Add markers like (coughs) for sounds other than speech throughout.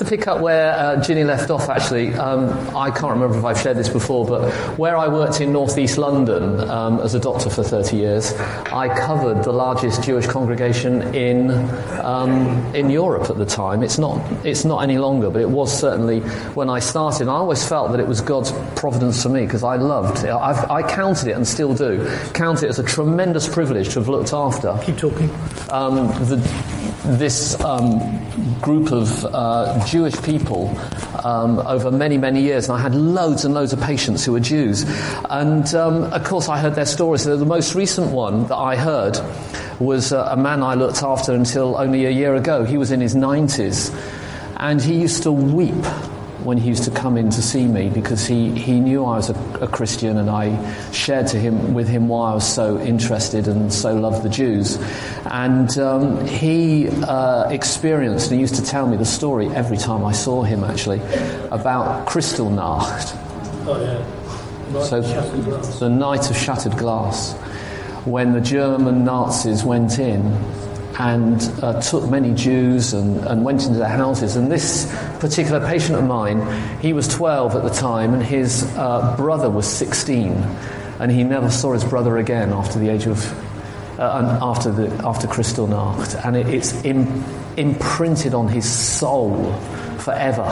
to pick up where uh, Ginny left off, actually, um, I can't remember if I've shared this before, but where I worked in northeast London um, as a doctor for 30 years, I covered the largest Jewish congregation in um, in Europe at the time. It's not it's not any longer, but it was certainly when I started. I always felt that it was God's providence for me because I loved. It. I've, I counted it and still do count it as a tremendous privilege to have looked after. Keep talking. Um, the, this um, group of uh, Jewish people um, over many, many years, and I had loads and loads of patients who were Jews. And um, of course, I heard their stories. The most recent one that I heard was uh, a man I looked after until only a year ago. He was in his 90s, and he used to weep when he used to come in to see me because he, he knew I was a, a, Christian and I shared to him with him why I was so interested and so loved the Jews. And um, he uh, experienced, and he used to tell me the story every time I saw him actually, about Kristallnacht. Oh, yeah. Night so, the night of shattered glass, when the German Nazis went in and uh, took many Jews and, and, went into their houses. And this particular patient of mine, he was 12 at the time, and his uh, brother was 16, and he never saw his brother again after the age of. Uh, after the after Kristallnacht, and it, it's Im, imprinted on his soul forever.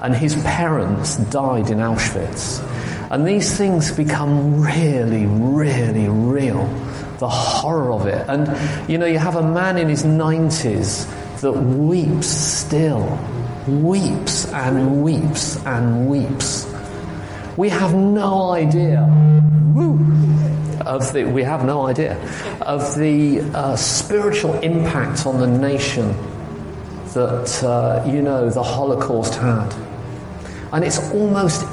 And his parents died in Auschwitz, and these things become really, really real the horror of it. And, you know, you have a man in his 90s that weeps still, weeps and weeps and weeps. We have no idea. Woo, of the, we have no idea of the uh, spiritual impact on the nation that, uh, you know, the Holocaust had. And it's almost,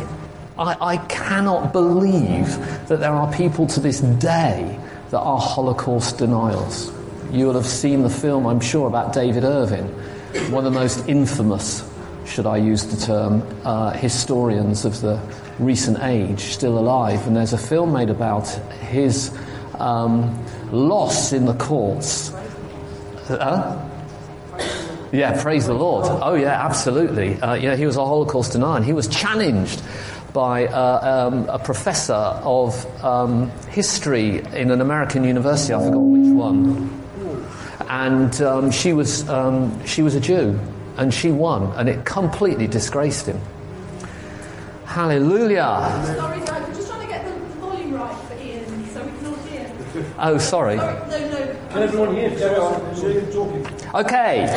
I, I cannot believe that there are people to this day that are Holocaust denials. You will have seen the film, I'm sure, about David Irving, one of the most infamous, should I use the term, uh, historians of the recent age, still alive. And there's a film made about his um, loss in the courts. Uh, yeah, praise the Lord. Oh, yeah, absolutely. Uh, yeah, he was a Holocaust denier. And He was challenged by uh, um, a professor of um, history in an American university. I forgot which one. And um, she was um, she was a Jew, and she won, and it completely disgraced him. Hallelujah. Sorry, I'm just trying to get the volume right for Ian, so we can all hear. Oh, sorry. no, no. Can everyone hear? Carry on. So. Okay.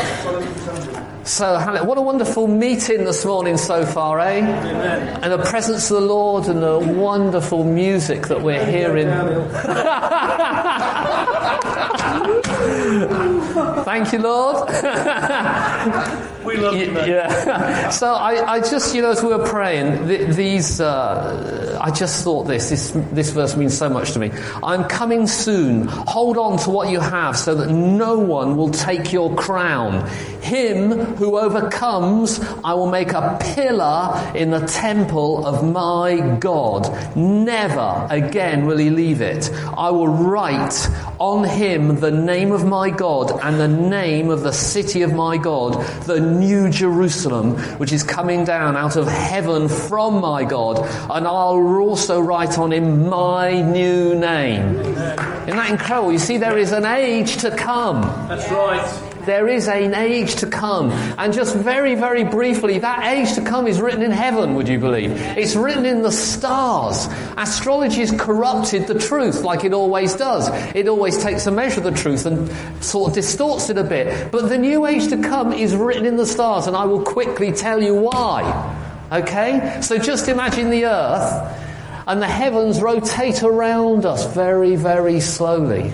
So, what a wonderful meeting this morning so far, eh? Amen. And the presence of the Lord and the wonderful music that we're hearing. (laughs) Thank you, Lord. (laughs) we love you, man. Yeah. (laughs) So I, I, just, you know, as we were praying, th- these, uh, I just thought this, this, this verse means so much to me. I'm coming soon. Hold on to what you have so that no one will take your crown. Him who overcomes, I will make a pillar in the temple of my God. Never again will he leave it. I will write on him the name of my God and the name of the city of my God, the new Jerusalem, which is coming down out of heaven from my God. And I'll also write on him my new name. Isn't that incredible? You see, there is an age to come. That's right. There is an age to come. And just very, very briefly, that age to come is written in heaven, would you believe? It's written in the stars. Astrology has corrupted the truth like it always does. It always takes a measure of the truth and sort of distorts it a bit. But the new age to come is written in the stars, and I will quickly tell you why. Okay? So just imagine the earth and the heavens rotate around us very, very slowly.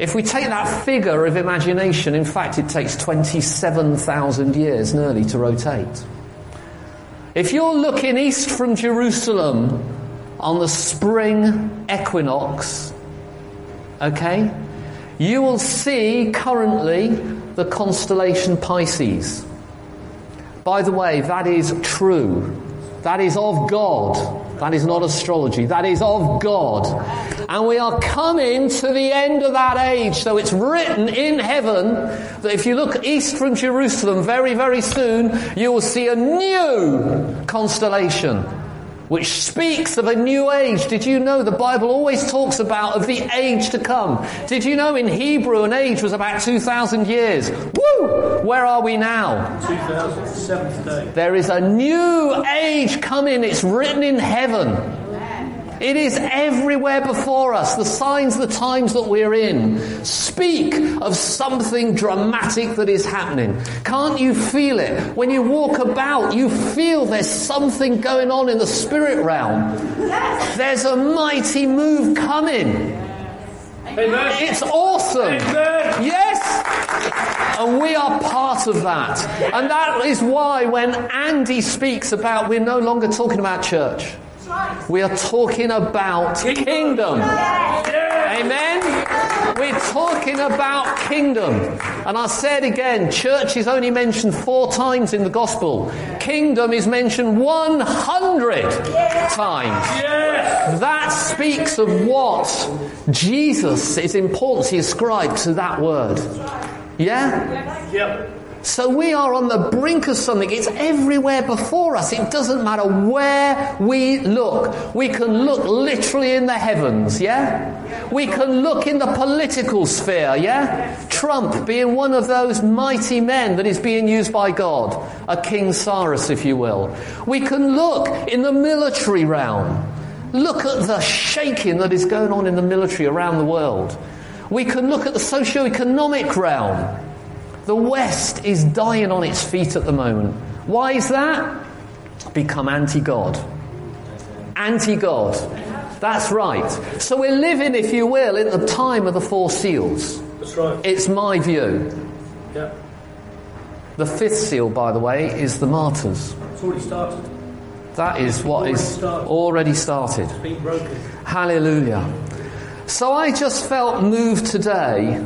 If we take that figure of imagination, in fact, it takes 27,000 years nearly to rotate. If you're looking east from Jerusalem on the spring equinox, okay, you will see currently the constellation Pisces. By the way, that is true. That is of God. That is not astrology. That is of God. And we are coming to the end of that age. So it's written in heaven that if you look east from Jerusalem very, very soon, you will see a new constellation which speaks of a new age. Did you know the Bible always talks about of the age to come? Did you know in Hebrew an age was about 2,000 years? Woo! Where are we now? 2007 day. There is a new age coming. It's written in heaven. It is everywhere before us. The signs, the times that we're in speak of something dramatic that is happening. Can't you feel it? When you walk about, you feel there's something going on in the spirit realm. There's a mighty move coming. Amen. It's awesome. Amen. Yes! And we are part of that. And that is why when Andy speaks about, we're no longer talking about church. We are talking about kingdom. Amen? We're talking about kingdom. And I'll say it again, church is only mentioned four times in the gospel. Kingdom is mentioned 100 times. That speaks of what Jesus, its importance he ascribed to that word. Yeah? Yep. So we are on the brink of something. It's everywhere before us. It doesn't matter where we look. We can look literally in the heavens, yeah? We can look in the political sphere, yeah? Trump being one of those mighty men that is being used by God. A King Cyrus, if you will. We can look in the military realm. Look at the shaking that is going on in the military around the world. We can look at the socio-economic realm. The West is dying on its feet at the moment. Why is that? Become anti-God. Anti-God. That's right. So we're living, if you will, in the time of the four seals. That's right. It's my view. Yeah. The fifth seal, by the way, is the martyrs. It's already started. That is what Already is started. already started. It's been broken. Hallelujah. So I just felt moved today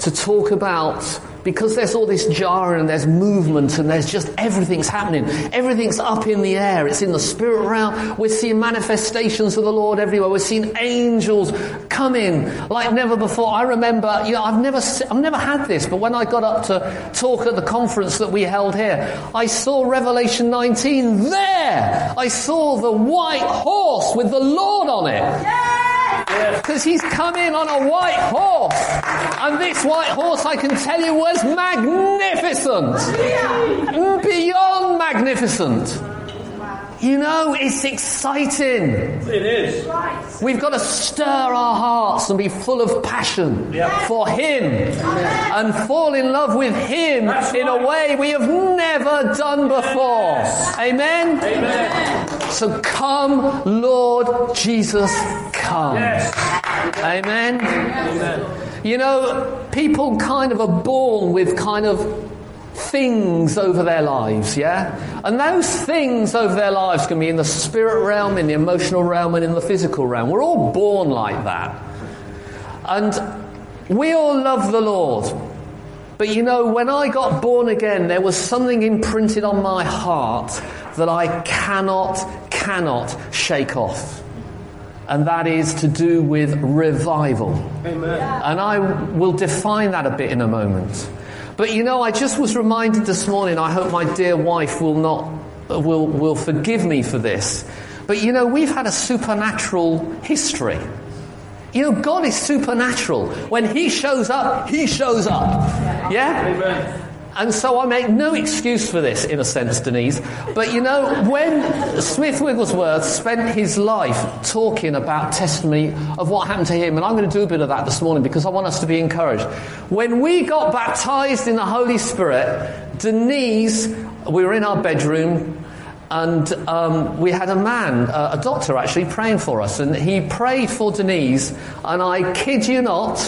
to talk about because there's all this jarring and there's movement and there's just everything's happening. Everything's up in the air. It's in the spirit realm. We're seeing manifestations of the Lord everywhere. We're seeing angels coming like never before. I remember, you know, I've never, I've never had this, but when I got up to talk at the conference that we held here, I saw Revelation 19 there. I saw the white horse with the Lord on it. Because he's come in on a white horse. And this white horse, I can tell you, was magnificent. Beyond magnificent. You know, it's exciting. It is. We've got to stir our hearts and be full of passion Yeah. for Him and fall in love with Him That's in a way we have never done before. Amen? Amen. So come, Lord Jesus, come. Yes. Amen. Amen. You know, people kind of are born with kind of things over their lives, yeah? And those things over their lives can be in the spirit realm, in the emotional realm, and in the physical realm. We're all born like that. And we all love the Lord. But you know, when I got born again, there was something imprinted on my heart that I cannot, cannot shake off. And that is to do with revival. Amen. And I will define that a bit in a moment. But you know, I just was reminded this morning, I hope my dear wife will not, will, will forgive me for this. But you know, we've had a supernatural history. You know, God is supernatural. When He shows up, He shows up. Yeah? Amen. And so I make no excuse for this, in a sense, Denise. But you know, when Smith Wigglesworth spent his life talking about testimony of what happened to him, and I'm going to do a bit of that this morning because I want us to be encouraged. When we got baptized in the Holy Spirit, Denise, we were in our bedroom, and um, we had a man, uh, a doctor actually, praying for us, and he prayed for Denise, and I kid you not,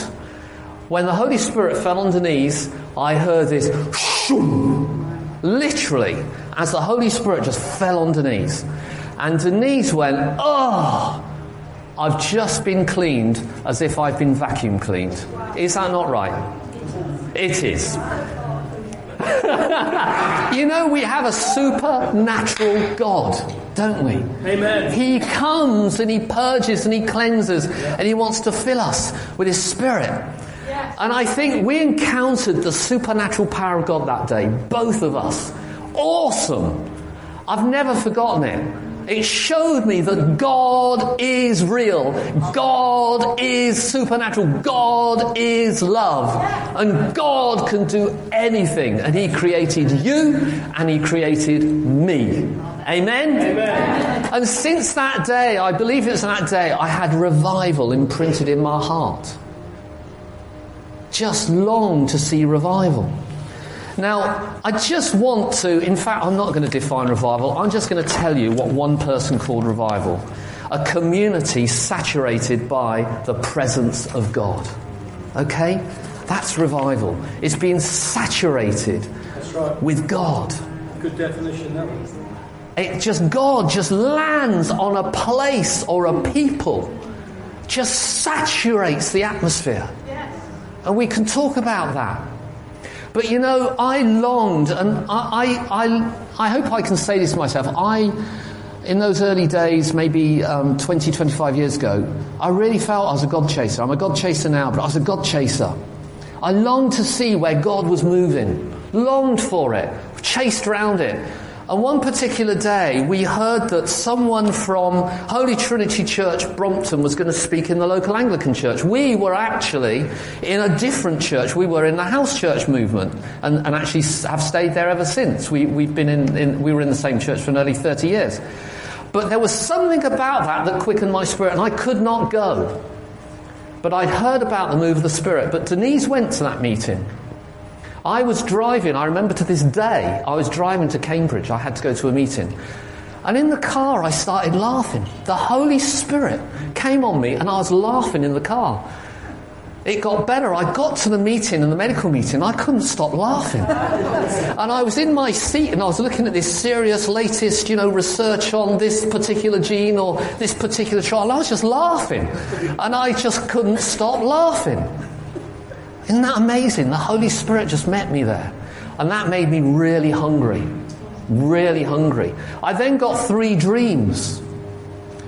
when the Holy Spirit fell on Denise, I heard this shoom, literally, as the Holy Spirit just fell on Denise. And Denise went, Oh, I've just been cleaned as if I've been vacuum cleaned. Is that not right? It is. (laughs) You know, we have a supernatural God, don't we? Amen. He comes and he purges and he cleanses and he wants to fill us with his spirit. And I think we encountered the supernatural power of God that day, both of us. Awesome. I've never forgotten it. It showed me that God is real. God is supernatural. God is love. And God can do anything. And He created you and He created me. Amen? Amen. And since that day, I believe it's that day, I had revival imprinted in my heart. Just long to see revival. Now, I just want to, in fact, I'm not going to define revival. I'm just going to tell you what one person called revival. A community saturated by the presence of God. Okay? That's revival. It's being saturated That's right. with God. Good definition, that one. It just, God just lands on a place or a people, just saturates the atmosphere. And we can talk about that. But you know, I longed, and I, I, I, I hope I can say this myself. I, in those early days, maybe um, 20, 25 years ago, I really felt I was a God chaser. I'm a God chaser now, but I was a God chaser. I longed to see where God was moving, longed for it, chased around it. And one particular day, we heard that someone from Holy Trinity Church, Brompton, was going to speak in the local Anglican church. We were actually in a different church. We were in the house church movement and, and actually have stayed there ever since. We, we've been in, in, we were in the same church for nearly 30 years. But there was something about that that quickened my spirit and I could not go. But I'd heard about the move of the Spirit. But Denise went to that meeting. I was driving, I remember to this day, I was driving to Cambridge. I had to go to a meeting. And in the car, I started laughing. The Holy Spirit came on me, and I was laughing in the car. It got better. I got to the meeting, and the medical meeting, I couldn't stop laughing. And I was in my seat, and I was looking at this serious, latest, you know, research on this particular gene or this particular trial. I was just laughing. And I just couldn't stop laughing. Isn't that amazing? The Holy Spirit just met me there. And that made me really hungry. Really hungry. I then got three dreams.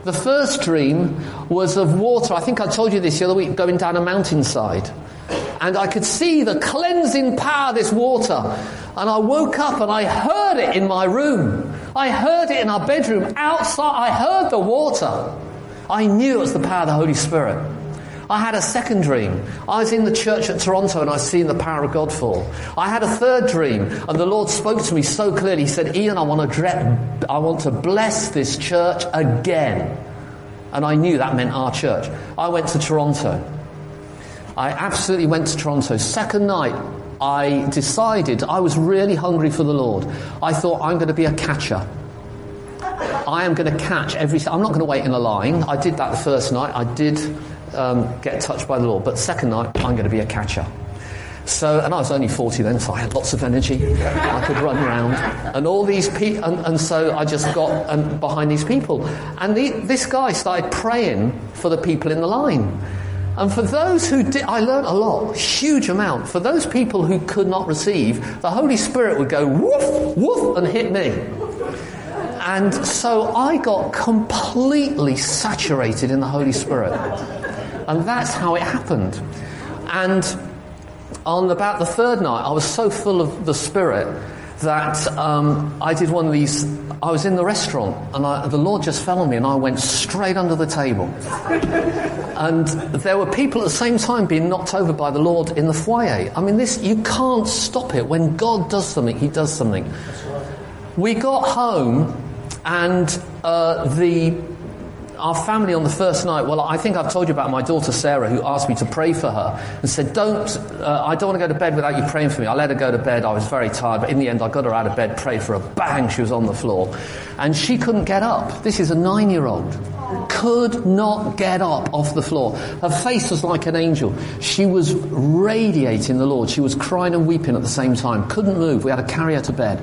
The first dream was of water. I think I told you this the other week, going down a mountainside. And I could see the cleansing power of this water. And I woke up and I heard it in my room. I heard it in our bedroom outside. I heard the water. I knew it was the power of the Holy Spirit. I had a second dream. I was in the church at Toronto and I seen the power of God fall. I had a third dream and the Lord spoke to me so clearly. He said, Ian, I want to, dre- I want to bless this church again. And I knew that meant our church. I went to Toronto. I absolutely went to Toronto. Second night, I decided I was really hungry for the Lord. I thought I'm going to be a catcher. I am going to catch every. I'm not going to wait in a line. I did that the first night. I did um, get touched by the Lord, but second night I'm going to be a catcher. So, and I was only 40 then, so I had lots of energy. I could run around, and all these people, and, and, so I just got um, behind these people, and the, this guy started praying for the people in the line. And for those who did, I learned a lot, huge amount. For those people who could not receive, the Holy Spirit would go woof, woof, and hit me. And so I got completely saturated in the Holy Spirit. And that's how it happened. And on about the third night, I was so full of the Spirit that um, I did one of these. I was in the restaurant, and I, the Lord just fell on me, and I went straight under the table. (laughs) and there were people at the same time being knocked over by the Lord in the foyer. I mean, this you can't stop it. When God does something, He does something. We got home, and uh, the our family on the first night, well, I think I've told you about my daughter Sarah, who asked me to pray for her and said, Don't, uh, I don't want to go to bed without you praying for me. I let her go to bed. I was very tired, but in the end, I got her out of bed, prayed for her. Bang, she was on the floor. And she couldn't get up. This is a nine year old. Could not get up off the floor. Her face was like an angel. She was radiating the Lord. She was crying and weeping at the same time. Couldn't move. We had to carry her to bed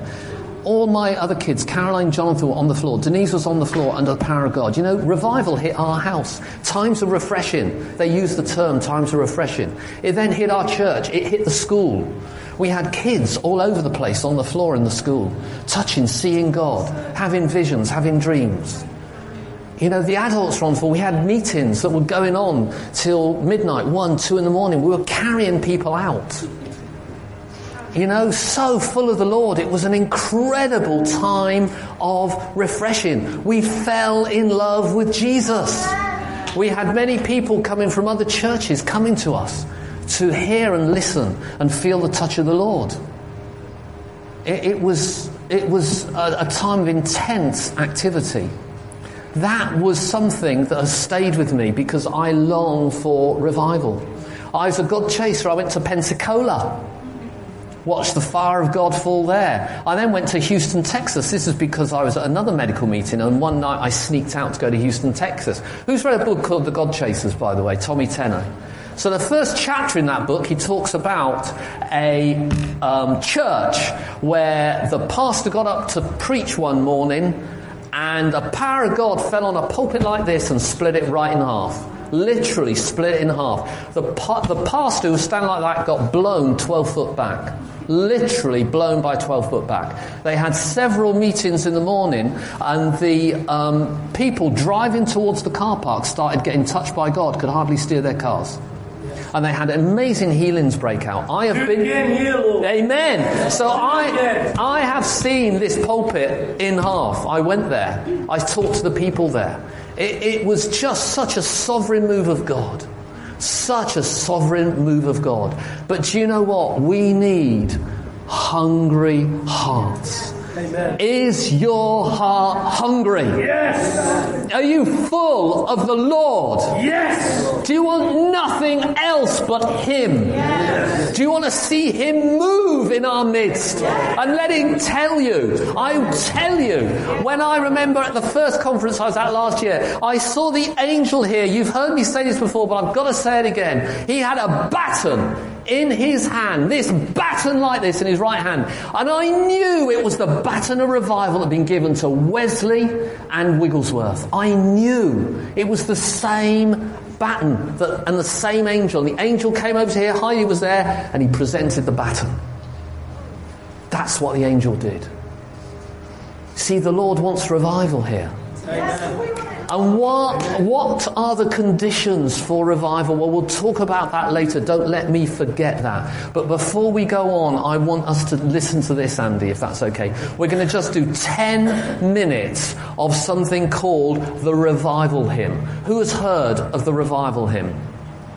all my other kids, Caroline, Jonathan, were on the floor. Denise was on the floor under the power of God. You know, revival hit our house. Times of refreshing. They use the term times of refreshing. It then hit our church. It hit the school. We had kids all over the place on the floor in the school, touching, seeing God, having visions, having dreams. You know, the adults were on full. We had meetings that were going on till midnight, one, two in the morning. We were carrying people out. You know, so full of the Lord. It was an incredible time of refreshing. We fell in love with Jesus. We had many people coming from other churches coming to us to hear and listen and feel the touch of the Lord. It, it was, it was a, a time of intense activity. That was something that has stayed with me because I long for revival. I was a God chaser. I went to Pensacola watched the fire of God fall there. I then went to Houston, Texas. This is because I was at another medical meeting and one night I sneaked out to go to Houston, Texas. Who's read a book called The God Chasers, by the way? Tommy Tenney. So the first chapter in that book, he talks about a um, church where the pastor got up to preach one morning and a power of God fell on a pulpit like this and split it right in half. Literally split in half. The, pa- the pastor who was standing like that got blown 12 foot back. Literally blown by 12 foot back. They had several meetings in the morning, and the um, people driving towards the car park started getting touched by God, could hardly steer their cars and they had amazing healings break out. I have been. Amen. So I, I have seen this pulpit in half. I went there. I talked to the people there. It, it was just such a sovereign move of God. Such a sovereign move of God. But do you know what? We need hungry hearts. Amen. Is your heart hungry? Yes. Are you full of the Lord? Yes. Do you want nothing else but Him? Yes. Do you want to see Him move in our midst? Yes. And let Him tell you. I tell you, when I remember at the first conference I was at last year, I saw the angel here. You've heard me say this before, but I've got to say it again. He had a baton in his hand, this baton like this in his right hand. And I knew it was the baton of revival that had been given to Wesley and Wigglesworth. I knew it was the same baton that, and the same angel. And the angel came over to here, Heidi was there, and he presented the baton. That's what the angel did. See, the Lord wants revival here. And what, what are the conditions for revival? Well, we'll talk about that later. Don't let me forget that. But before we go on, I want us to listen to this, Andy, if that's okay. We're going to just do 10 minutes of something called the revival hymn. Who has heard of the revival hymn?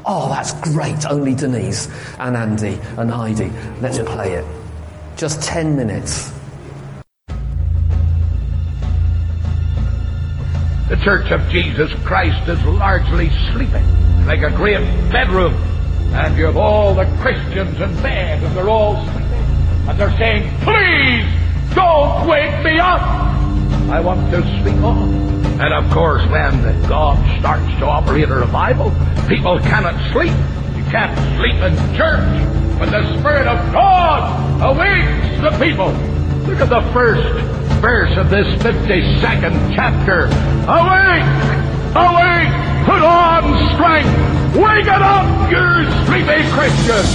Oh, that's great. Only Denise and Andy and Heidi. Let's play it. Just 10 minutes. The Church of Jesus Christ is largely sleeping, like a great bedroom. And you have all the Christians in bed, and they're all sleeping. And they're saying, Please, don't wake me up! I want to sleep on. And of course, when God starts to operate a revival, people cannot sleep. You can't sleep in church. When the Spirit of God awakes the people. Look at the first verse of this 52nd chapter. Awake! Awake! Put on strength! Wake it up, you sleepy Christians!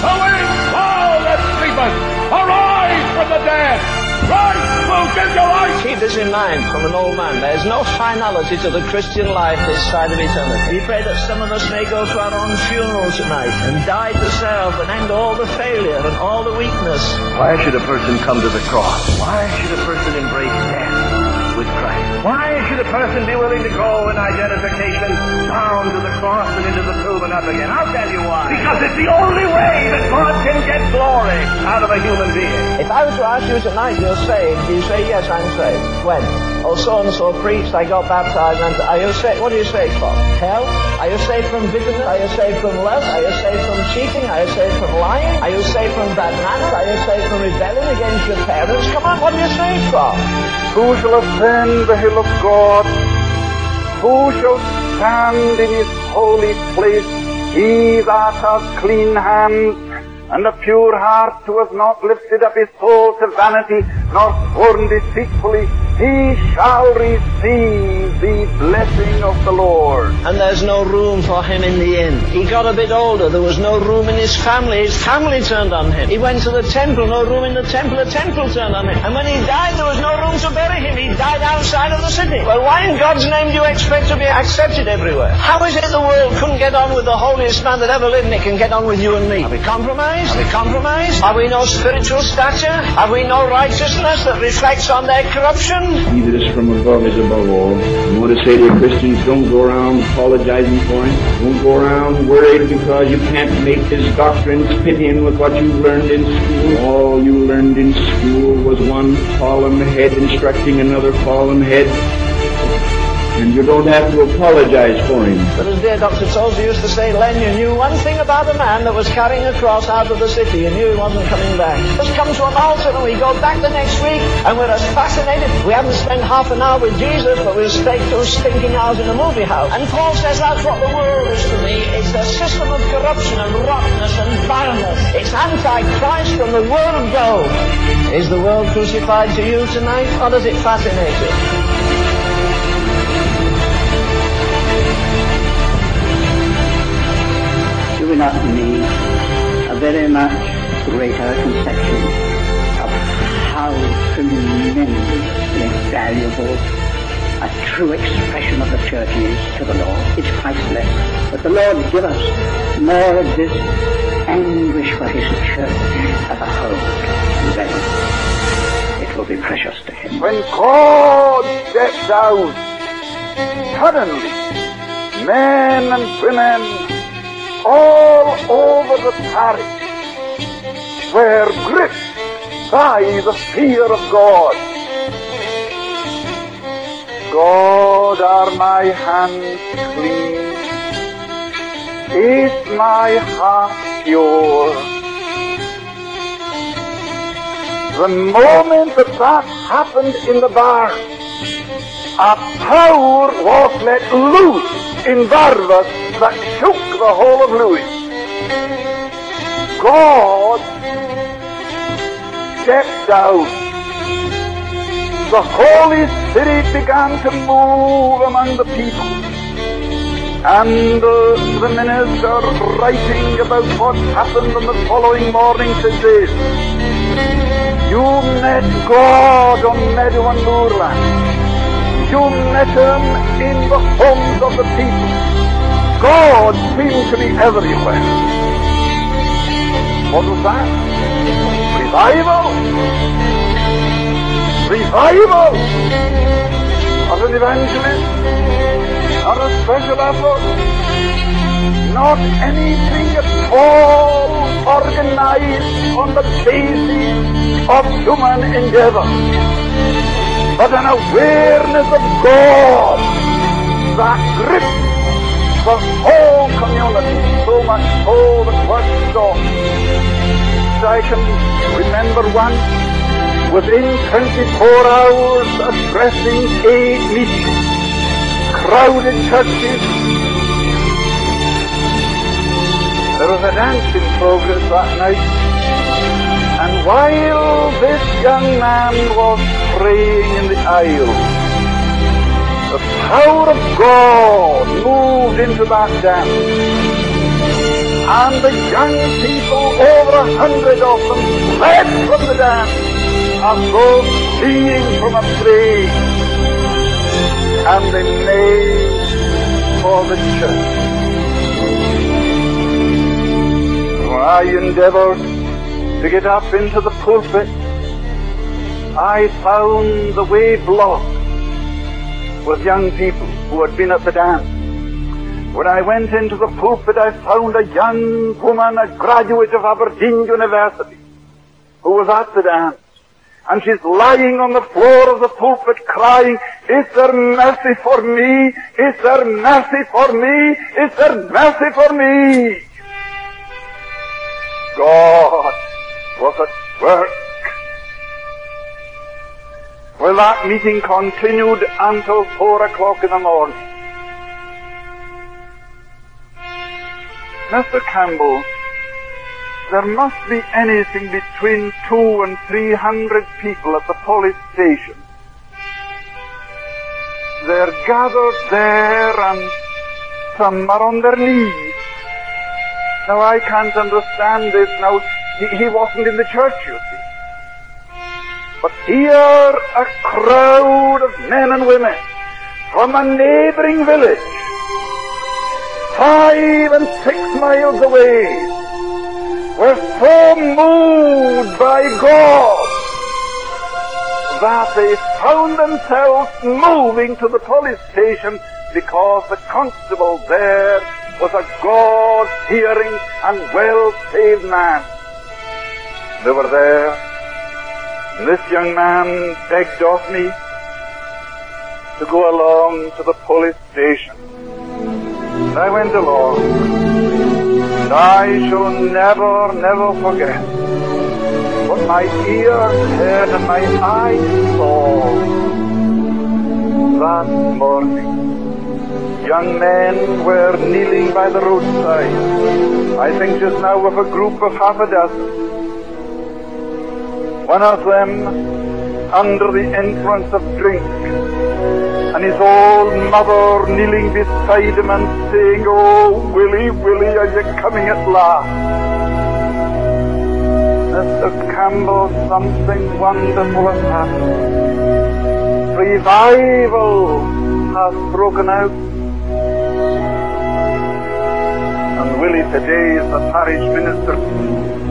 Awake, all that sleepeth! Arise from the dead! Christ will give you life! Keep this in mind from an old man. There is no finality to the Christian life this side of eternity. We pray that some of us may go to our own funeral tonight and die to self and end all the failure and all the weakness. Why should a person come to the cross? Why should a person embrace death with Christ? Why should a person be willing to go in identification down to the cross and into the tomb and up again? I'll tell you why. Because it's the only way that God can get glory out of a human being. If I were to ask you tonight, you're saved, do you say, yes, I'm saved? When? Oh, so-and-so preached, I got baptized, and are you saved? What are you saved from? Hell? Are you saved from bitterness? Are you saved from lust? Are you saved from cheating? Are you saved from lying? Are you saved from bad manners? Are you saved from rebelling against your parents? Come on, what are you saved from? Who shall ascend the hill of God? Who shall stand in his holy place? He that hath clean hands and a pure heart who has not lifted up his soul to vanity, nor sworn deceitfully, he shall receive the blessing of the Lord. And there's no room for him in the inn. He got a bit older. There was no room in his family. His family turned on him. He went to the temple. No room in the temple. The temple turned on him. And when he died, there was no room to bury him. He died outside of the city. Well, why in God's name do you expect to be accepted everywhere? How is it the world couldn't get on with the holiest man that ever lived and it can get on with you and me? Are we compromised? Are we compromised? Are we no spiritual stature? Have we no righteousness that reflects on their corruption? He that is from above is above all. I want to say to Christians, don't go around apologizing for him. Don't go around worried because you can't make his doctrines fit in with what you learned in school. All you learned in school was one fallen head instructing another fallen head. And you don't have to apologize for him. But as dear Dr. Tozer used to say, Len, you knew one thing about a man that was carrying a cross out of the city. You knew he wasn't coming back. Let's come to an altar and we go back the next week and we're as fascinated. We haven't spent half an hour with Jesus, but we'll stay two stinking hours in a movie house. And Paul says that's what the world is to me. It's a system of corruption and rottenness and barrenness. It's anti-Christ from the word go. Is the world crucified to you tonight or does it fascinate you? We not need a very much greater conception of how tremendously valuable a true expression of the church is to the Lord? It's priceless. But the Lord give us more of this anguish for his church as a whole. Then it will be precious to him. When God steps out, suddenly, men and women all over the parish were gripped by the fear of God. God, are my hands clean? Is my heart pure? The moment that that happened in the barn, a power was let loose in Barvas that shook the whole of Lewis. God stepped down. The Holy Spirit began to move among the people. And uh, the minister writing about what happened on the following morning says this. You met God on Meadow and Moorland. You met him in the homes of the people. God seemed to be everywhere. What was that? Revival? Revival? Of an evangelist? Not a special effort? Not anything at all organized on the basis of human endeavor but an awareness of God that grips the whole community so much so that was so. I can remember once within 24 hours addressing eight meetings, crowded churches. There was a dance in progress that night. And while this young man was praying in the aisle, power of God moved into that dam. And the young people, over a hundred of them, fled from the dam as though fleeing from a plague. And they made for the church. I endeavored to get up into the pulpit, I found the way blocked with young people who had been at the dance. When I went into the pulpit, I found a young woman, a graduate of Aberdeen University, who was at the dance. And she's lying on the floor of the pulpit crying, Is there mercy for me? Is there mercy for me? Is there mercy for me? God was at work. Well, that meeting continued until four o'clock in the morning. Mr. Campbell there must be anything between two and three hundred people at the police station. They're gathered there and some are on their knees. Now I can't understand this. Now he, he wasn't in the church, you see. But here a crowd of men and women from a neighboring village, five and six miles away, were so moved by God that they found themselves moving to the police station because the constable there was a God-hearing and well-saved man. They were there. And this young man begged of me to go along to the police station. And I went along. And I shall never, never forget what my ears heard and my eyes saw that morning. Young men were kneeling by the roadside. I think just now of a group of half a dozen. One of them under the influence of drink, and his old mother kneeling beside him and saying, Oh, Willie, Willie, are you coming at last? Mr. Campbell, something wonderful has happened. Revival has broken out. And Willie today is the parish minister.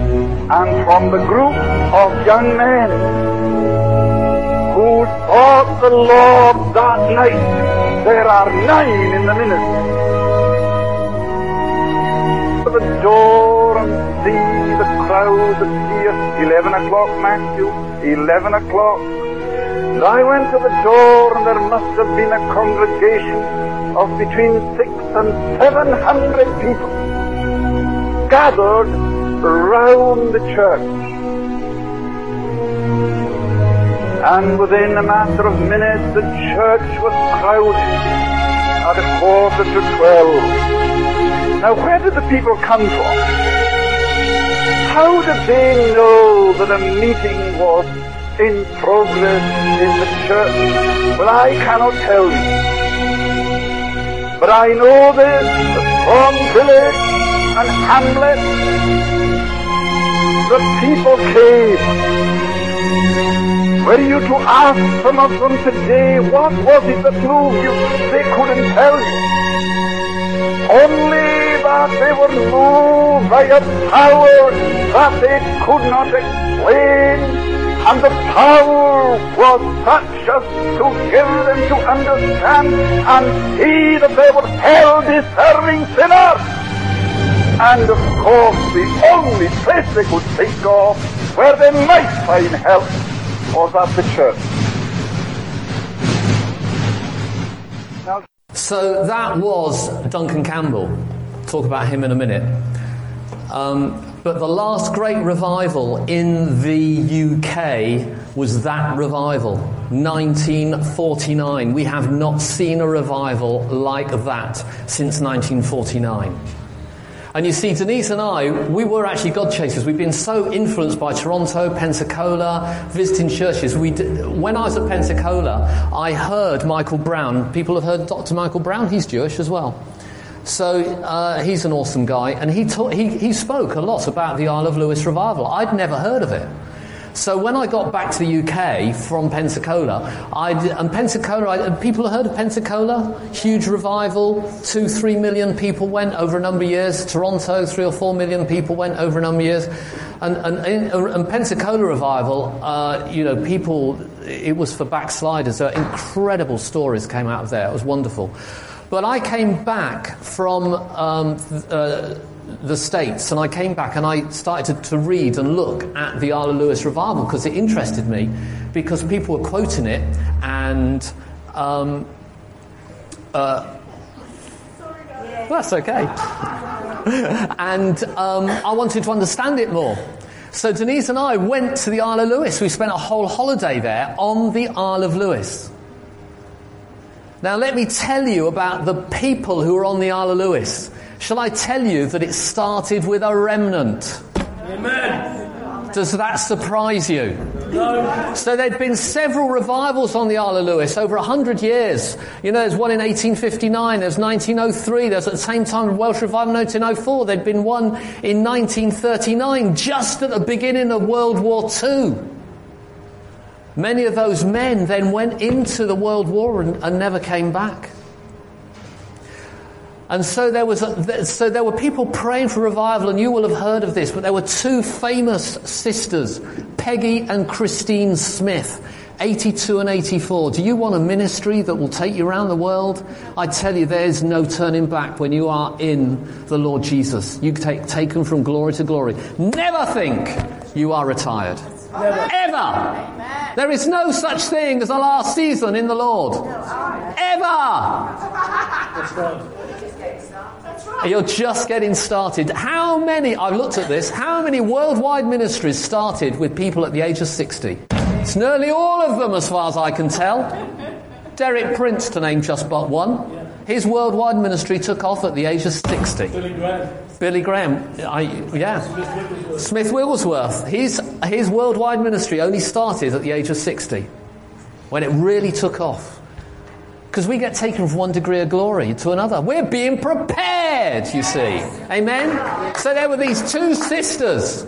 And from the group of young men who sought the Lord that night, there are nine in the ministry. To the door and see the crowd that's here. Eleven o'clock, Matthew. Eleven o'clock. And I went to the door and there must have been a congregation of between six and seven hundred people gathered around the church. And within a matter of minutes the church was crowded at a quarter to twelve. Now where did the people come from? How did they know that a meeting was in progress in the church? Well, I cannot tell you. But I know this, that village and hamlet, the people came. Were you to ask some of them today, what was it that moved you? They couldn't tell you. Only that they were moved by a power that they could not explain. And the power was such as to give them to understand and see that they were hell-deserving sinners. And of course, the only place they could think of where they might find help was at the church. So that was Duncan Campbell. Talk about him in a minute. Um, but the last great revival in the UK was that revival, 1949. We have not seen a revival like that since 1949. And you see, Denise and I, we were actually God chasers. We've been so influenced by Toronto, Pensacola, visiting churches. We did, when I was at Pensacola, I heard Michael Brown. People have heard Dr. Michael Brown. He's Jewish as well. So uh, he's an awesome guy, and he, he, he spoke a lot about the Isle of Lewis revival. I'd never heard of it. So when I got back to the UK from Pensacola, I and Pensacola, I, people heard of Pensacola? Huge revival, two, three million people went over a number of years. Toronto, three or four million people went over a number of years. And, and, and Pensacola revival, uh, you know, people, it was for backsliders. So incredible stories came out of there. It was wonderful. But I came back from um, uh, the States and I came back and I started to, to read and look at the Isle of Lewis revival because it interested me because people were quoting it and. Um, uh, that's okay. (laughs) and um, I wanted to understand it more. So Denise and I went to the Isle of Lewis. We spent a whole holiday there on the Isle of Lewis. Now, let me tell you about the people who were on the Isle of Lewis. Shall I tell you that it started with a remnant? Amen. Does that surprise you? No. So there'd been several revivals on the Isle of Lewis over a hundred years. You know, there's one in 1859, there's 1903, there's at the same time a Welsh revival in 1904, there'd been one in 1939, just at the beginning of World War II. Many of those men then went into the World War and, and never came back. And so there was, a, so there were people praying for revival, and you will have heard of this. But there were two famous sisters, Peggy and Christine Smith, 82 and 84. Do you want a ministry that will take you around the world? I tell you, there's no turning back when you are in the Lord Jesus. You take taken from glory to glory. Never think you are retired. Never. Ever. There is no such thing as a last season in the Lord. Ever. You're just getting started. How many, I've looked at this, how many worldwide ministries started with people at the age of 60? It's nearly all of them as far as I can tell. Derek Prince, to name just but one. His worldwide ministry took off at the age of 60. Billy Graham. Billy Graham, I, yeah. Smith Wigglesworth, his, his worldwide ministry only started at the age of 60, when it really took off. Because we get taken from one degree of glory to another. We're being prepared, you see. Amen? So there were these two sisters,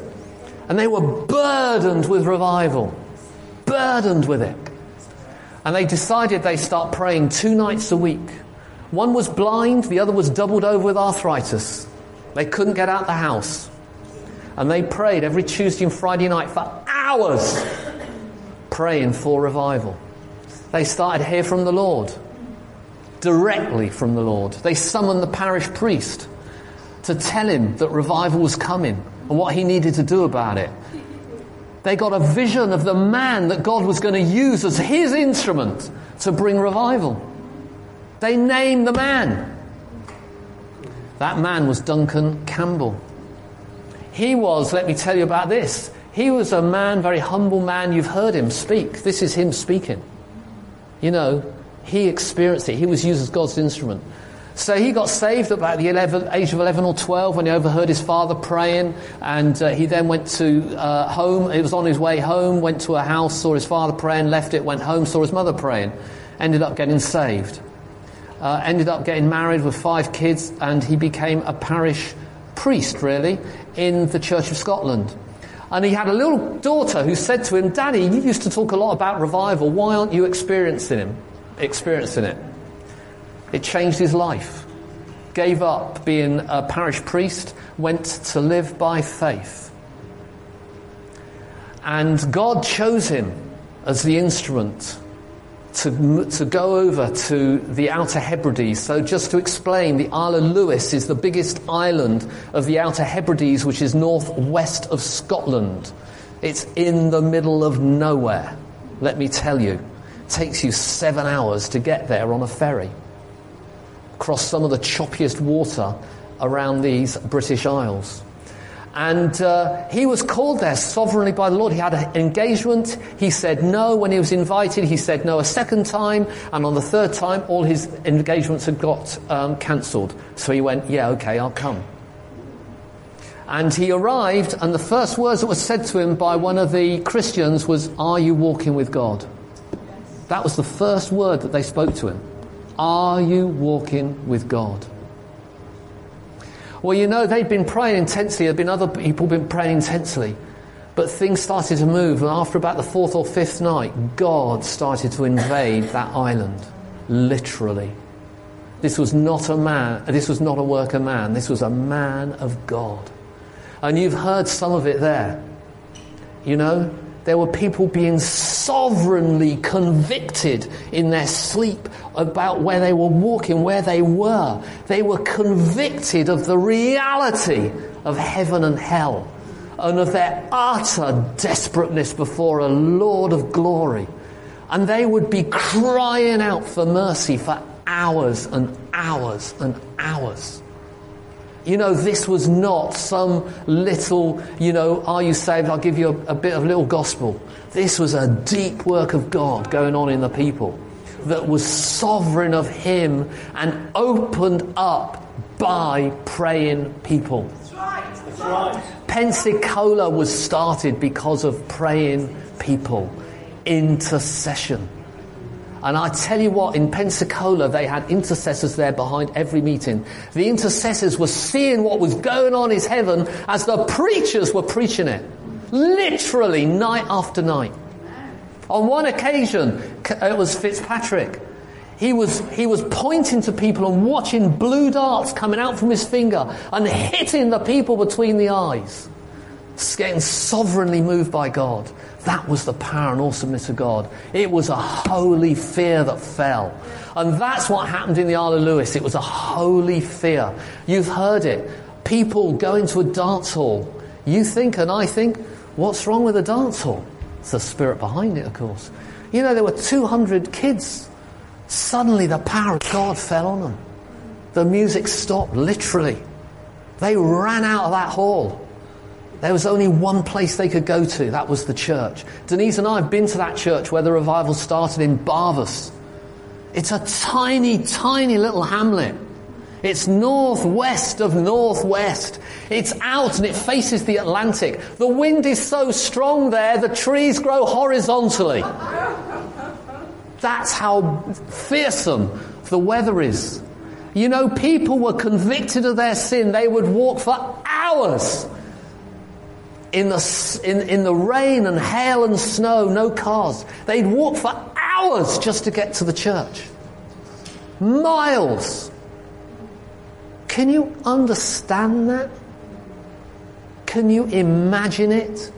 and they were burdened with revival. Burdened with it. And they decided they start praying two nights a week. One was blind, the other was doubled over with arthritis. They couldn't get out the house. And they prayed every Tuesday and Friday night for hours, praying for revival. They started to hear from the Lord directly from the Lord. They summoned the parish priest to tell him that revival was coming and what he needed to do about it. They got a vision of the man that God was going to use as his instrument to bring revival. They named the man. That man was Duncan Campbell. He was, let me tell you about this. He was a man, very humble man. You've heard him speak. This is him speaking. You know, he experienced it. He was used as God's instrument. So he got saved about the 11, age of 11 or 12 when he overheard his father praying. And uh, he then went to uh, home. He was on his way home, went to a house, saw his father praying, left it, went home, saw his mother praying. Ended up getting saved. Uh, ended up getting married with five kids. And he became a parish priest, really, in the Church of Scotland. And he had a little daughter who said to him, Daddy, you used to talk a lot about revival. Why aren't you experiencing him? Experiencing it. It changed his life. Gave up being a parish priest, went to live by faith. And God chose him as the instrument to, to go over to the Outer Hebrides. So just to explain, the Isle of Lewis is the biggest island of the Outer Hebrides, which is northwest of Scotland. It's in the middle of nowhere, let me tell you takes you seven hours to get there on a ferry. Across some of the choppiest water around these British Isles. And uh, he was called there sovereignly by the Lord. He had an engagement. He said no when he was invited. He said no a second time. And on the third time, all his engagements had got um, cancelled. So he went, yeah, okay, I'll come. And he arrived, and the first words that were said to him by one of the Christians was, Are you walking with God? That was the first word that they spoke to him. Are you walking with God? Well, you know, they'd been praying intensely. There'd been other people been praying intensely. But things started to move, and after about the fourth or fifth night, God started to invade that island. Literally. This was not a man, this was not a worker man, this was a man of God. And you've heard some of it there. You know, there were people being sovereignly convicted in their sleep about where they were walking, where they were. They were convicted of the reality of heaven and hell and of their utter desperateness before a Lord of glory. And they would be crying out for mercy for hours and hours and hours. You know, this was not some little, you know, are you saved? I'll give you a, a, bit of little gospel. This was a deep work of God going on in the people that was sovereign of Him and opened up by praying people. That's right. That's right. Pensacola was started because of praying people, intercession. And I tell you what, in Pensacola, they had intercessors there behind every meeting. The intercessors were seeing what was going on in heaven as the preachers were preaching it. Literally, night after night. On one occasion, it was Fitzpatrick. He was, he was pointing to people and watching blue darts coming out from his finger and hitting the people between the eyes. Getting sovereignly moved by God. That was the power and awesomeness of God. It was a holy fear that fell. And that's what happened in the Isle of Lewis. It was a holy fear. You've heard it. People go into a dance hall. You think and I think, what's wrong with a dance hall? It's the spirit behind it, of course. You know, there were 200 kids. Suddenly the power of God fell on them. The music stopped, literally. They ran out of that hall. There was only one place they could go to. That was the church. Denise and I have been to that church where the revival started in Barvas. It's a tiny, tiny little hamlet. It's northwest of northwest. It's out and it faces the Atlantic. The wind is so strong there, the trees grow horizontally. That's how fearsome the weather is. You know, people were convicted of their sin. They would walk for hours in the, in, in the rain and hail and snow, no cars. They'd walk for hours just to get to the church. Miles. Can you understand that? Can you imagine it?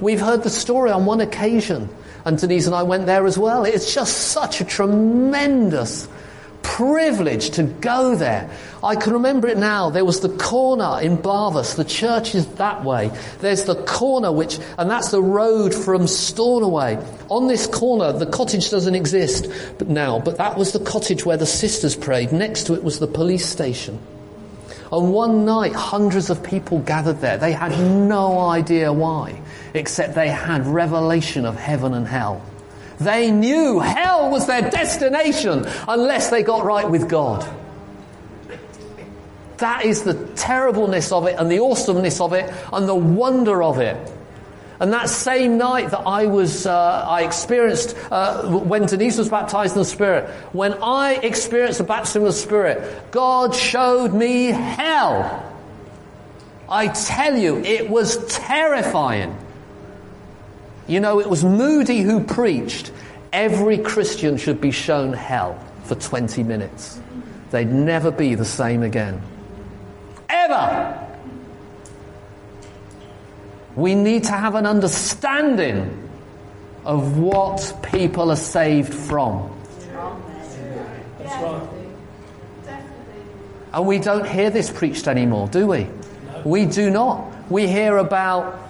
We've heard the story on one occasion, and Denise and I went there as well. It's just such a tremendous privilege to go there. I can remember it now. There was the corner in Barvas. The church is that way. There's the corner which, and that's the road from Stornoway. On this corner, the cottage doesn't exist but now, but that was the cottage where the sisters prayed. Next to it was the police station. And one night, hundreds of people gathered there. They had no idea why, except they had revelation of heaven and hell. They knew hell was their destination unless they got right with God. That is the terribleness of it and the awesomeness of it and the wonder of it. And that same night that I was, uh, I experienced, uh, when Denise was baptized in the Spirit, when I experienced the baptism of the Spirit, God showed me hell. I tell you, it was terrifying. You know, it was Moody who preached, every Christian should be shown hell for 20 minutes. They'd never be the same again. Ever! We need to have an understanding of what people are saved from. That's right. Definitely. And we don't hear this preached anymore, do we? We do not. We hear about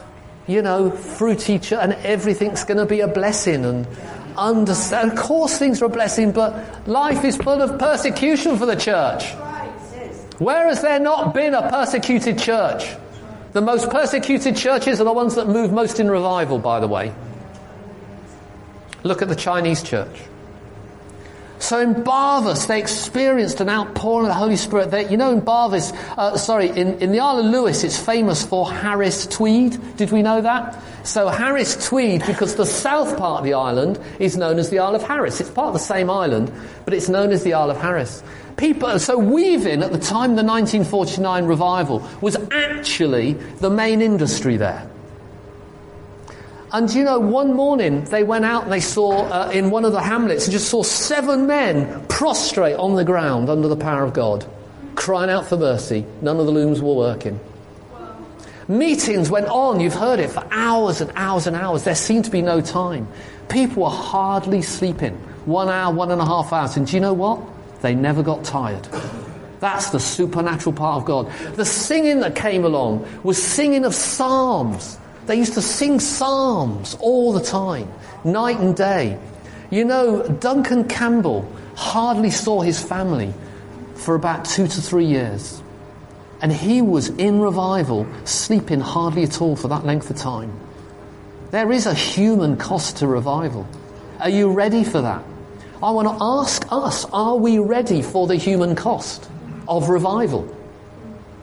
you know, fruity ch- and everything's going to be a blessing and understand. Of course, things are a blessing, but life is full of persecution for the church. Where has there not been a persecuted church? The most persecuted churches are the ones that move most in revival, by the way. Look at the Chinese church. So in Barvas, they experienced an outpouring of the Holy Spirit. You know, in Barvas, uh, sorry, in, in the Isle of Lewis, it's famous for Harris Tweed. Did we know that? So Harris Tweed, because the south part of the island is known as the Isle of Harris. It's part of the same island, but it's known as the Isle of Harris. People, so weaving at the time of the 1949 revival was actually the main industry there. And you know, one morning they went out and they saw uh, in one of the hamlets and just saw seven men prostrate on the ground under the power of God, crying out for mercy. None of the looms were working. Meetings went on, you've heard it, for hours and hours and hours. There seemed to be no time. People were hardly sleeping. One hour, one and a half hours. And do you know what? They never got tired. That's the supernatural part of God. The singing that came along was singing of psalms. They used to sing psalms all the time, night and day. You know, Duncan Campbell hardly saw his family for about two to three years. And he was in revival, sleeping hardly at all for that length of time. There is a human cost to revival. Are you ready for that? I want to ask us, are we ready for the human cost of revival?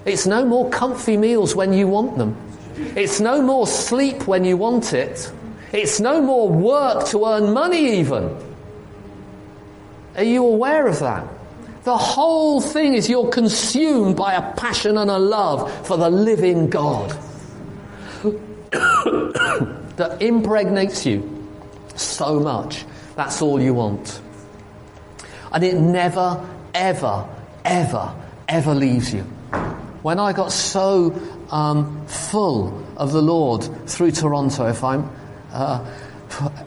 It's no more comfy meals when you want them. It's no more sleep when you want it. It's no more work to earn money even. Are you aware of that? The whole thing is you're consumed by a passion and a love for the living God (coughs) that impregnates you so much. That's all you want. And it never, ever, ever, ever leaves you. When I got so um, full of the Lord through Toronto, if I'm uh,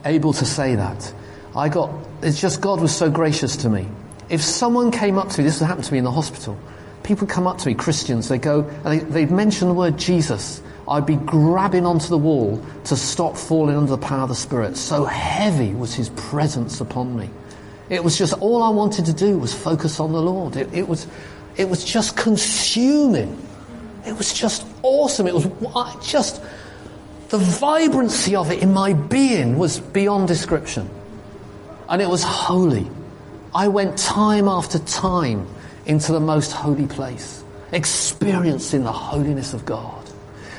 able to say that, I got, it's just God was so gracious to me. If someone came up to me, this happened to me in the hospital, people come up to me, Christians, they go, and they, they'd mention the word Jesus. I'd be grabbing onto the wall to stop falling under the power of the Spirit. So heavy was His presence upon me. It was just all I wanted to do was focus on the Lord. It, it was, it was just consuming. It was just awesome. It was just the vibrancy of it in my being was beyond description. And it was holy. I went time after time into the most holy place, experiencing the holiness of God.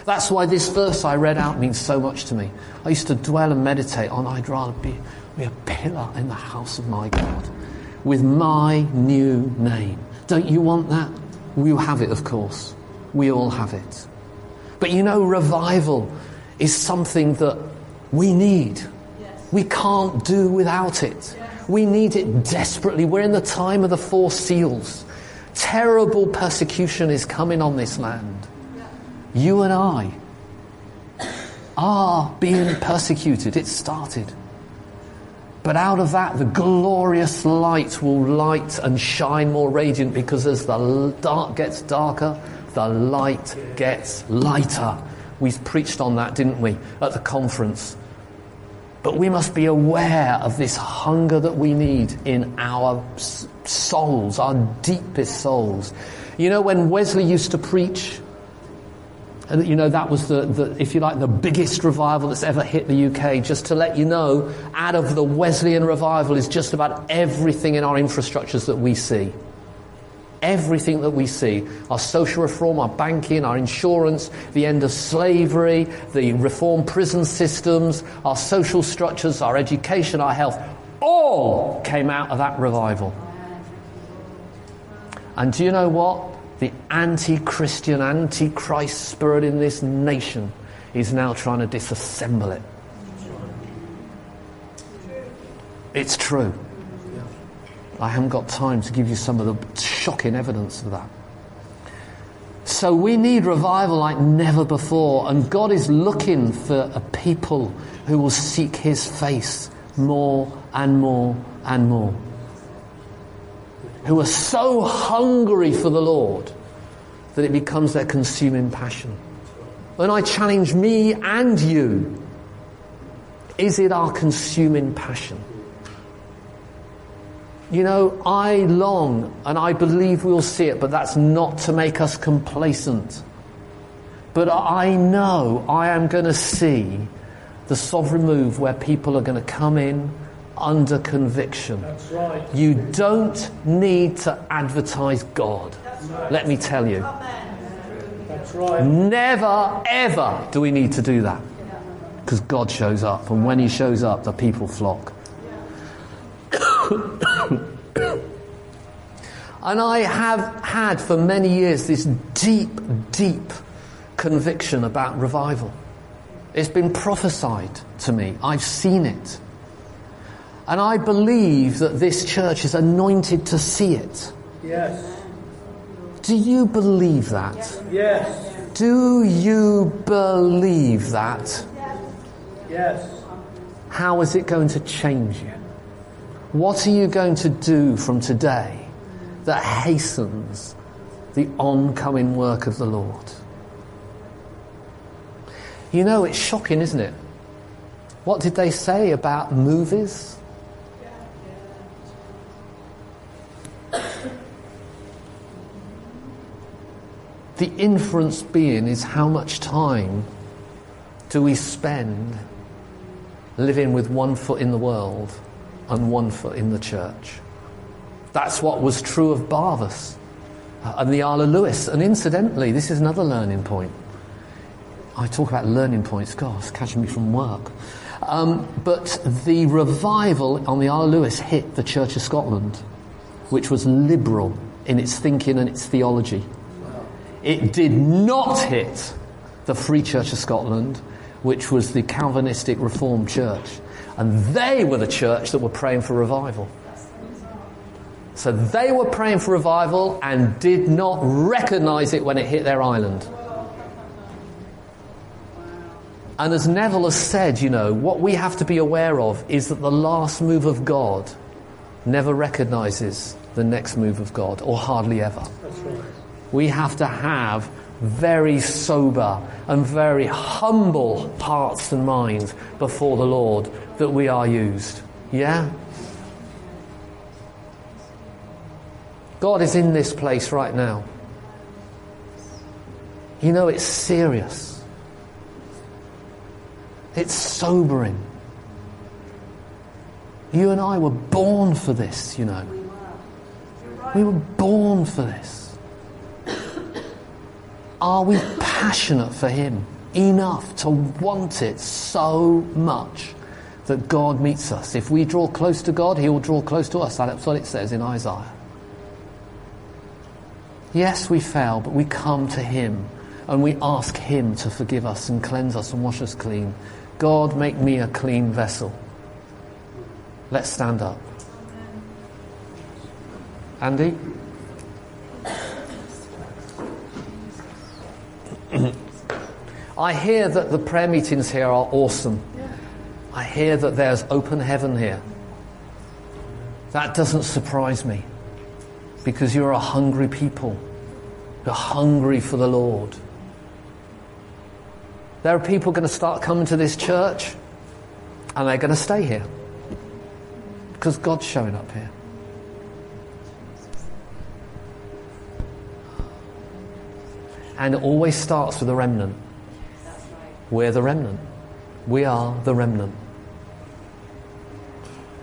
That's why this verse I read out means so much to me. I used to dwell and meditate on, I'd rather be, be a pillar in the house of my God with my new name. Don't you want that? We have it, of course. We all have it. But you know, revival is something that we need. Yes. We can't do without it. Yes. We need it desperately. We're in the time of the four seals. Terrible persecution is coming on this land you and I are being persecuted. It started. But out of that, the glorious light will light and shine more radiant because as the dark gets darker, the light gets lighter. We preached on that, didn't we, at the conference? But we must be aware of this hunger that we need in our souls, our deepest souls. You know, when Wesley used to preach, and you know, that was the, the, if you like, the biggest revival that's ever hit the UK. Just to let you know, out of the Wesleyan revival is just about everything in our infrastructures that we see. Everything that we see. Our social reform, our banking, our insurance, the end of slavery, the reform prison systems, our social structures, our education, our health, all came out of that revival. And do you know what? The anti Christian, anti Christ spirit in this nation is now trying to disassemble it. It's true. I haven't got time to give you some of the shocking evidence of that. So we need revival like never before, and God is looking for a people who will seek His face more and more and more who are so hungry for the Lord that it becomes their consuming passion. And I challenge me and you is it our consuming passion? You know, I long and I believe we'll see it, but that's not to make us complacent. But I know I am going to see the sovereign move where people are going to come in under conviction. That's right. You don't need to advertise God. Right. Let me tell you. That's right. Never, ever do we need to do that. Because God shows up, and when He shows up, the people flock. (coughs) and I have had for many years this deep, deep conviction about revival. It's been prophesied to me. I've seen it. And I believe that this church is anointed to see it. Yes. Do you believe that? Yes. Do you believe that? Yes. How is it going to change you? What are you going to do from today that hastens the oncoming work of the Lord? You know, it's shocking, isn't it? What did they say about movies? The inference being is how much time do we spend living with one foot in the world and one foot in the church? That's what was true of uh, and the Isle of Lewis. And incidentally, this is another learning point. I talk about learning points, it's catching me from work. Um, but the revival on the Isle of Lewis hit the Church of Scotland, which was liberal in its thinking and its theology. It did not hit the Free Church of Scotland, which was the Calvinistic Reformed Church. And they were the church that were praying for revival. So they were praying for revival and did not recognize it when it hit their island. And as Neville has said, you know, what we have to be aware of is that the last move of God never recognizes the next move of God, or hardly ever. We have to have very sober and very humble hearts and minds before the Lord that we are used. Yeah? God is in this place right now. You know, it's serious. It's sobering. You and I were born for this, you know. We were born for this. Are we passionate for Him enough to want it so much that God meets us? If we draw close to God, He will draw close to us. That's what it says in Isaiah. Yes, we fail, but we come to Him and we ask Him to forgive us and cleanse us and wash us clean. God, make me a clean vessel. Let's stand up. Andy? I hear that the prayer meetings here are awesome. I hear that there's open heaven here. That doesn't surprise me because you're a hungry people. You're hungry for the Lord. There are people going to start coming to this church and they're going to stay here because God's showing up here. And it always starts with the remnant. We're the remnant. We are the remnant.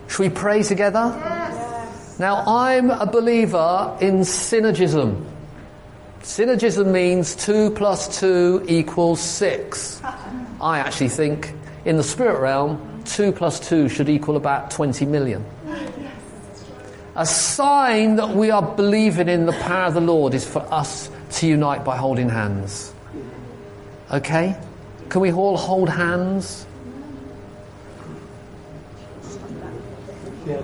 Should we pray together? Yes. Now, I'm a believer in synergism. Synergism means 2 plus 2 equals 6. I actually think in the spirit realm, 2 plus 2 should equal about 20 million. A sign that we are believing in the power of the Lord is for us to unite by holding hands. Okay? Can we all hold hands? Yeah.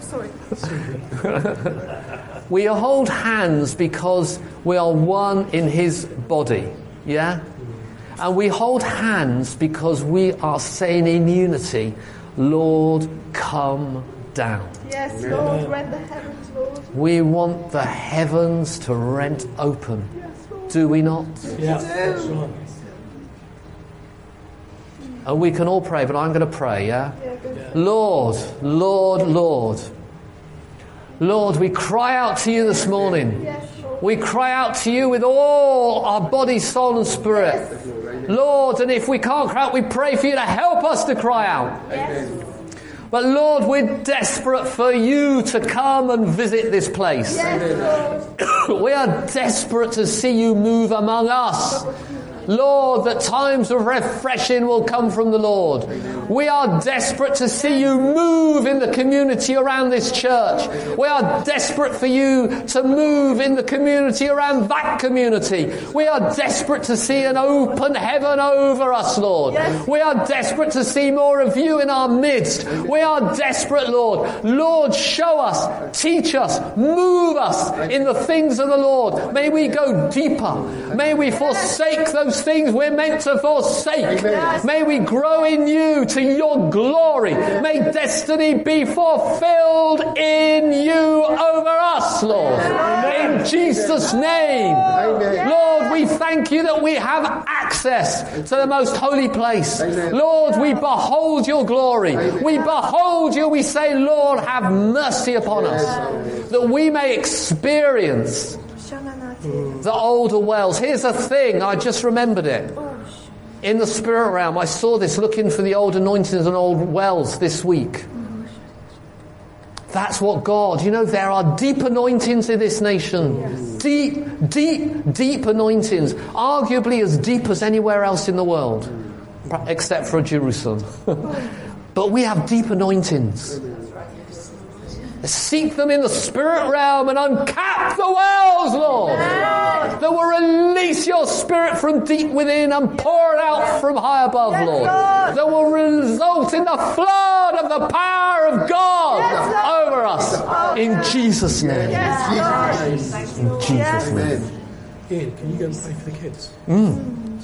Sorry. we hold hands because we are one in His body. Yeah? And we hold hands because we are saying in unity, Lord, come down. Yes, Lord, rend the heavens, Lord. We want the heavens to rent open. Yes, Do we not? Yes, that's right. And we can all pray, but I'm going to pray, yeah? Lord, Lord, Lord. Lord, we cry out to you this morning. We cry out to you with all our body, soul, and spirit. Lord, and if we can't cry out, we pray for you to help us to cry out. But Lord, we're desperate for you to come and visit this place. (coughs) we are desperate to see you move among us. Lord, that times of refreshing will come from the Lord. We are desperate to see you move in the community around this church. We are desperate for you to move in the community around that community. We are desperate to see an open heaven over us, Lord. We are desperate to see more of you in our midst. We are desperate, Lord. Lord, show us, teach us, move us in the things of the Lord. May we go deeper. May we forsake those things we're meant to forsake. May we grow in you to your glory. May destiny be fulfilled in you over us, Lord. In Jesus' name. Lord, we thank you that we have access to the most holy place. Lord, we behold your glory. We behold you. We say, Lord, have mercy upon us that we may experience the older wells. Here's a thing, I just remembered it. In the spirit realm, I saw this looking for the old anointings and old wells this week. That's what God, you know, there are deep anointings in this nation. Deep, deep, deep anointings. Arguably as deep as anywhere else in the world, except for Jerusalem. (laughs) but we have deep anointings. Seek them in the spirit realm and uncap the wells, Lord. That will release your spirit from deep within and pour it out from high above, Lord. That will result in the flood of the power of God over us. In Jesus' name. In Jesus' name. Ian, can you go and pray for the kids? Mm.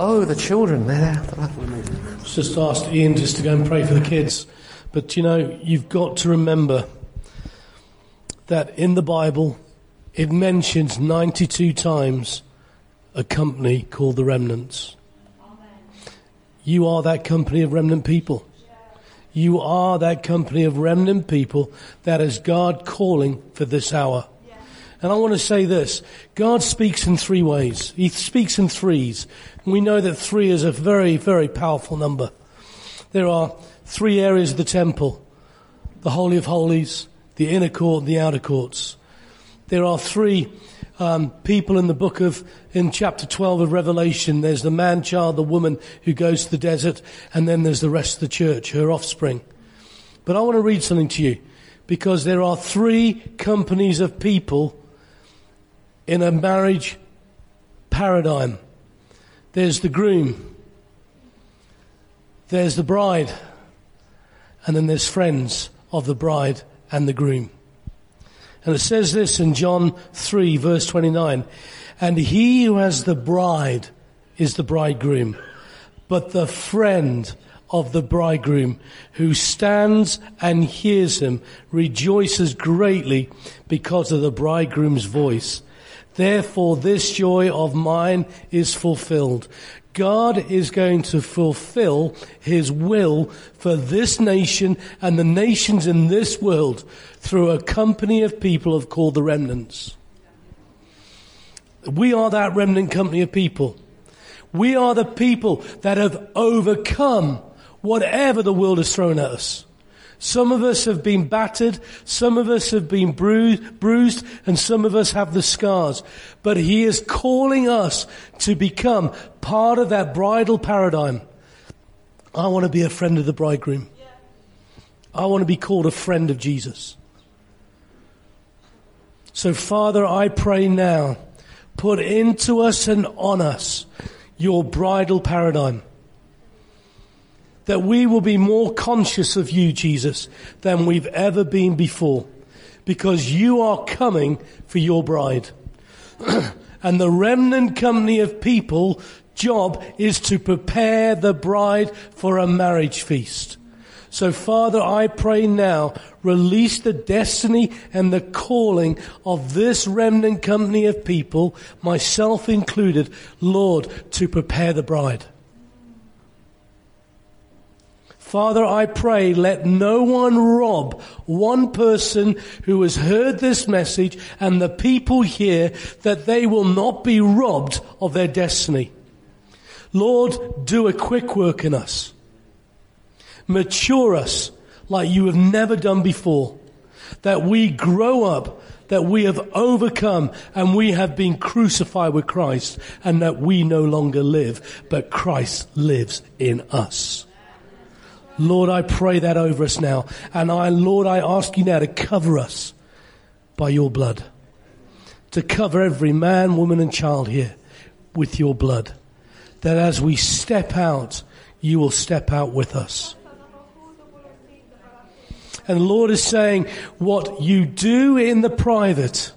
Oh, the children, they're there. Just asked Ian just to go and pray for the kids. But you know, you've got to remember that in the Bible, it mentions 92 times a company called the Remnants. You are that company of remnant people. You are that company of remnant people that is God calling for this hour. And I want to say this. God speaks in three ways. He speaks in threes. We know that three is a very, very powerful number. There are three areas of the temple. The Holy of Holies, the inner court, and the outer courts. There are three um, people in the book of, in chapter 12 of Revelation. There's the man child, the woman who goes to the desert, and then there's the rest of the church, her offspring. But I want to read something to you because there are three companies of people in a marriage paradigm. There's the groom, there's the bride, and then there's friends of the bride and the groom. And it says this in John 3 verse 29. And he who has the bride is the bridegroom, but the friend of the bridegroom who stands and hears him rejoices greatly because of the bridegroom's voice. Therefore this joy of mine is fulfilled. God is going to fulfill His will for this nation and the nations in this world through a company of people called the remnants. We are that remnant company of people. We are the people that have overcome whatever the world has thrown at us. Some of us have been battered, some of us have been bruised, bruised, and some of us have the scars. But He is calling us to become part of that bridal paradigm. I want to be a friend of the bridegroom. I want to be called a friend of Jesus. So Father, I pray now, put into us and on us your bridal paradigm that we will be more conscious of you, Jesus, than we've ever been before. Because you are coming for your bride. (clears throat) and the remnant company of people job is to prepare the bride for a marriage feast. So Father, I pray now, release the destiny and the calling of this remnant company of people, myself included, Lord, to prepare the bride. Father, I pray, let no one rob one person who has heard this message and the people here that they will not be robbed of their destiny. Lord, do a quick work in us. Mature us like you have never done before. That we grow up, that we have overcome and we have been crucified with Christ and that we no longer live, but Christ lives in us. Lord, I pray that over us now. And I, Lord, I ask you now to cover us by your blood. To cover every man, woman and child here with your blood. That as we step out, you will step out with us. And the Lord is saying, what you do in the private,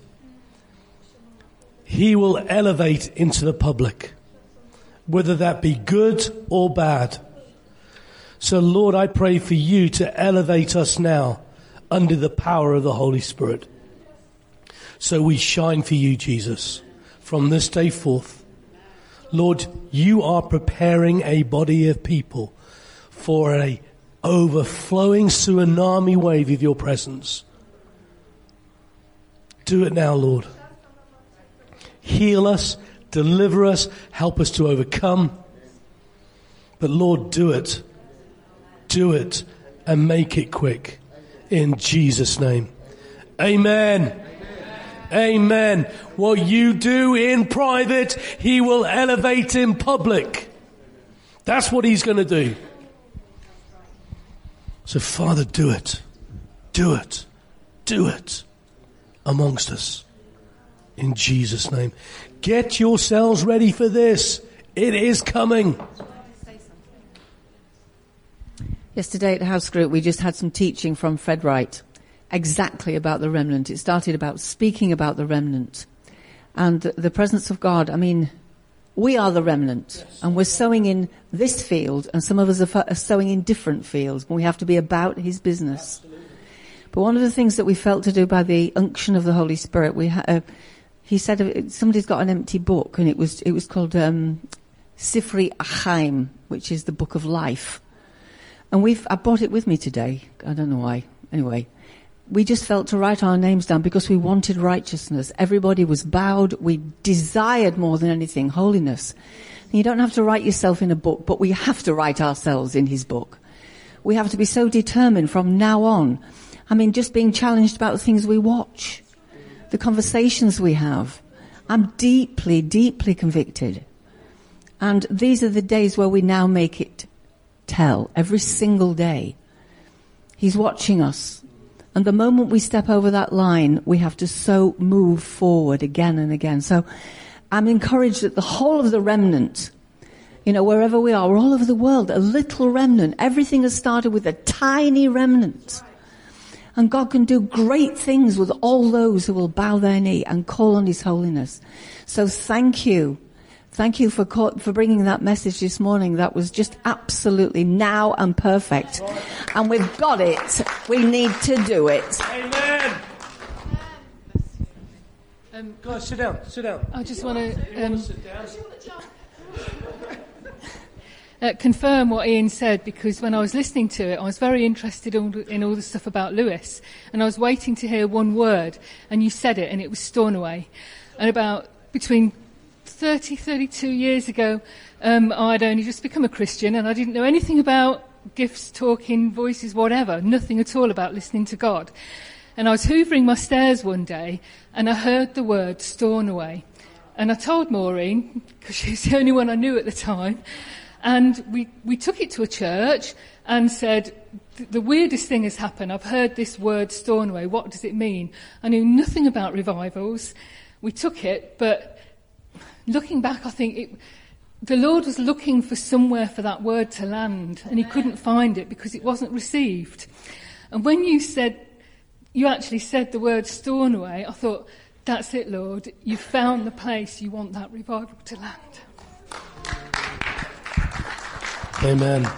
He will elevate into the public. Whether that be good or bad. So Lord, I pray for you to elevate us now under the power of the Holy Spirit. So we shine for you, Jesus, from this day forth. Lord, you are preparing a body of people for a overflowing tsunami wave of your presence. Do it now, Lord. Heal us, deliver us, help us to overcome. But Lord, do it. Do it and make it quick. In Jesus' name. Amen. Amen. What you do in private, he will elevate in public. That's what he's going to do. So, Father, do it. Do it. Do it amongst us. In Jesus' name. Get yourselves ready for this. It is coming. Yesterday at the House Group, we just had some teaching from Fred Wright exactly about the remnant. It started about speaking about the remnant and the presence of God. I mean, we are the remnant and we're sowing in this field and some of us are, sowing in different fields but we have to be about his business. But one of the things that we felt to do by the unction of the Holy Spirit, we ha- uh, he said uh, somebody's got an empty book and it was, it was called, um, Sifri Achaim, which is the book of life. And we've, I brought it with me today. I don't know why. Anyway, we just felt to write our names down because we wanted righteousness. Everybody was bowed. We desired more than anything holiness. And you don't have to write yourself in a book, but we have to write ourselves in his book. We have to be so determined from now on. I mean, just being challenged about the things we watch, the conversations we have. I'm deeply, deeply convicted. And these are the days where we now make it tell every single day. He's watching us. And the moment we step over that line, we have to so move forward again and again. So I'm encouraged that the whole of the remnant, you know, wherever we are, we're all over the world, a little remnant. Everything has started with a tiny remnant. And God can do great things with all those who will bow their knee and call on His holiness. So thank you Thank you for, for bringing that message this morning. That was just absolutely now and perfect. And we've got it. We need to do it. Amen. Um, Guys, sit down. Sit down. I just want to. Um, (laughs) uh, confirm what Ian said because when I was listening to it, I was very interested in all the stuff about Lewis, and I was waiting to hear one word, and you said it, and it was Stornoway, and about between 30, 32 years ago, um, I'd only just become a Christian and I didn't know anything about gifts, talking, voices, whatever, nothing at all about listening to God. And I was hoovering my stairs one day and I heard the word Stornoway. And I told Maureen, because she was the only one I knew at the time, and we, we took it to a church and said, the weirdest thing has happened. I've heard this word Stornoway. What does it mean? I knew nothing about revivals. We took it, but looking back, I think it, the Lord was looking for somewhere for that word to land, and he couldn't find it because it wasn't received. And when you said, you actually said the word Stornoway, I thought, that's it, Lord. You found the place you want that revival to land. Amen.